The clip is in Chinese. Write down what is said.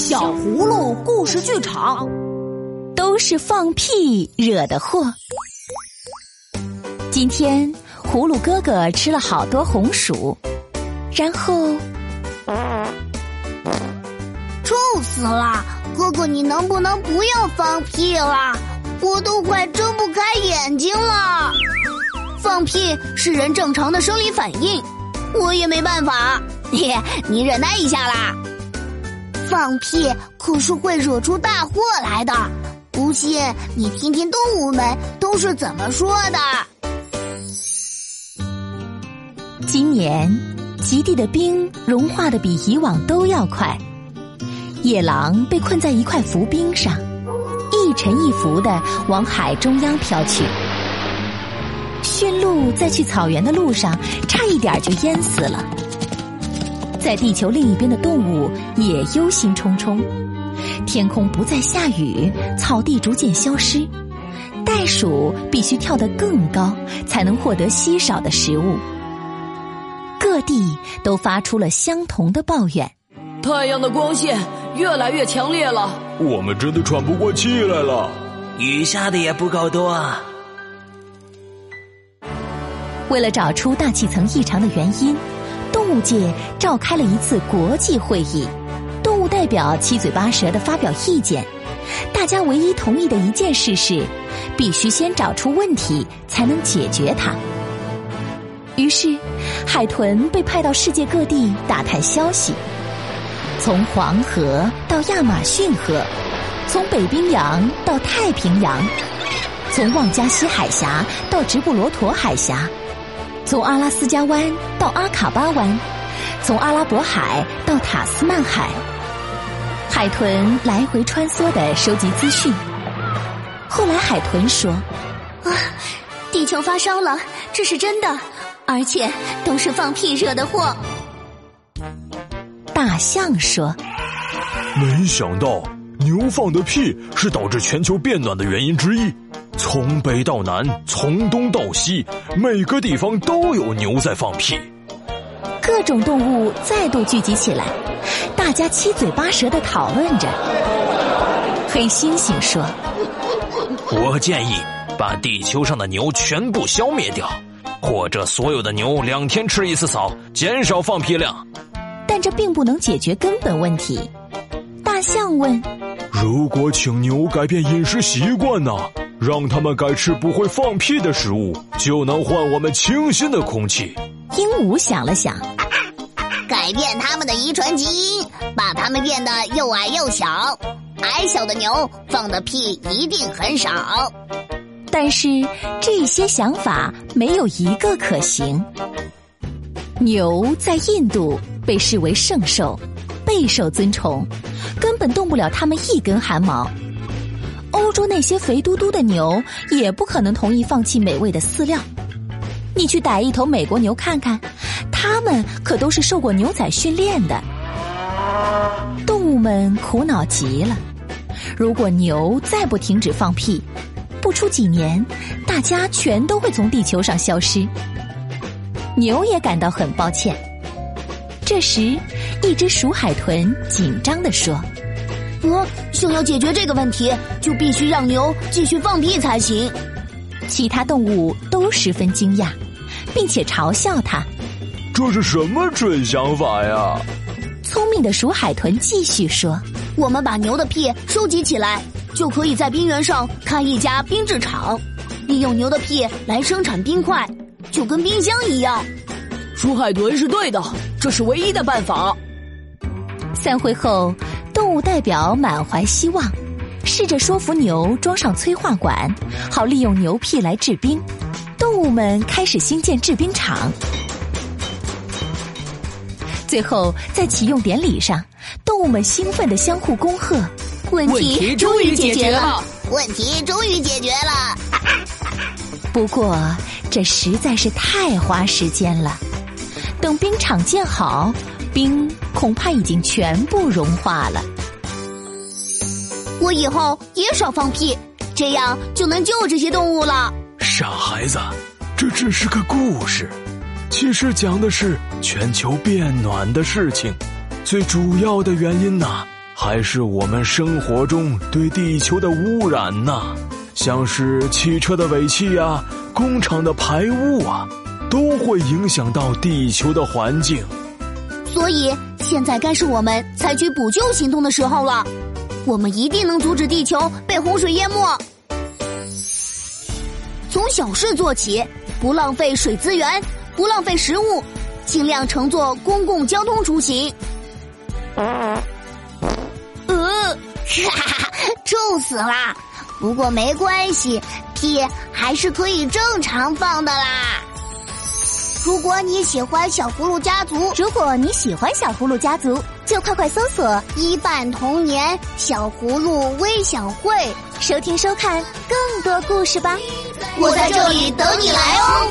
小葫芦故事剧场，都是放屁惹的祸。今天葫芦哥哥吃了好多红薯，然后臭死了！哥哥，你能不能不要放屁了？我都快睁不开眼睛了。放屁是人正常的生理反应，我也没办法。嘿，你忍耐一下啦。放屁可是会惹出大祸来的，不信你听听动物们都是怎么说的。今年极地的冰融化的比以往都要快，野狼被困在一块浮冰上，一沉一浮的往海中央飘去。驯鹿在去草原的路上，差一点就淹死了。在地球另一边的动物也忧心忡忡，天空不再下雨，草地逐渐消失，袋鼠必须跳得更高，才能获得稀少的食物。各地都发出了相同的抱怨：太阳的光线越来越强烈了，我们真的喘不过气来了，雨下的也不够多。为了找出大气层异常的原因。动物界召开了一次国际会议，动物代表七嘴八舌的发表意见。大家唯一同意的一件事是，必须先找出问题，才能解决它。于是，海豚被派到世界各地打探消息，从黄河到亚马逊河，从北冰洋到太平洋，从旺加西海峡到直布罗陀海峡。从阿拉斯加湾到阿卡巴湾，从阿拉伯海到塔斯曼海，海豚来回穿梭的收集资讯。后来海豚说：“啊，地球发烧了，这是真的，而且都是放屁惹的祸。”大象说：“没想到牛放的屁是导致全球变暖的原因之一。”从北到南，从东到西，每个地方都有牛在放屁。各种动物再度聚集起来，大家七嘴八舌的讨论着。黑猩猩说：“我建议把地球上的牛全部消灭掉，或者所有的牛两天吃一次草，减少放屁量。”但这并不能解决根本问题。大象问：“如果请牛改变饮食习惯呢？”让他们改吃不会放屁的食物，就能换我们清新的空气。鹦鹉想了想，改变他们的遗传基因，把他们变得又矮又小。矮小的牛放的屁一定很少。但是这些想法没有一个可行。牛在印度被视为圣兽，备受尊崇，根本动不了它们一根汗毛。欧洲那些肥嘟嘟的牛也不可能同意放弃美味的饲料。你去逮一头美国牛看看，它们可都是受过牛仔训练的。动物们苦恼极了。如果牛再不停止放屁，不出几年，大家全都会从地球上消失。牛也感到很抱歉。这时，一只鼠海豚紧张地说。我想要解决这个问题，就必须让牛继续放屁才行。其他动物都十分惊讶，并且嘲笑他：“这是什么蠢想法呀？”聪明的鼠海豚继续说：“我们把牛的屁收集起来，就可以在冰原上开一家冰制厂，利用牛的屁来生产冰块，就跟冰箱一样。”鼠海豚是对的，这是唯一的办法。散会后。动物代表满怀希望，试着说服牛装上催化管，好利用牛屁来制冰。动物们开始兴建制冰厂。最后，在启用典礼上，动物们兴奋的相互恭贺：“问题终于解决了！问题终于解决了！”不过，这实在是太花时间了。等冰场建好。冰恐怕已经全部融化了。我以后也少放屁，这样就能救这些动物了。傻孩子，这只是个故事，其实讲的是全球变暖的事情。最主要的原因呢，还是我们生活中对地球的污染呢？像是汽车的尾气呀、工厂的排污啊，都会影响到地球的环境。所以现在该是我们采取补救行动的时候了。我们一定能阻止地球被洪水淹没。从小事做起，不浪费水资源，不浪费食物，尽量乘坐公共交通出行。呃，哈哈，臭死啦！不过没关系，屁还是可以正常放的啦。如果你喜欢小葫芦家族，如果你喜欢小葫芦家族，就快快搜索“一半童年小葫芦微小会”，收听收看更多故事吧。我在这里等你来哦。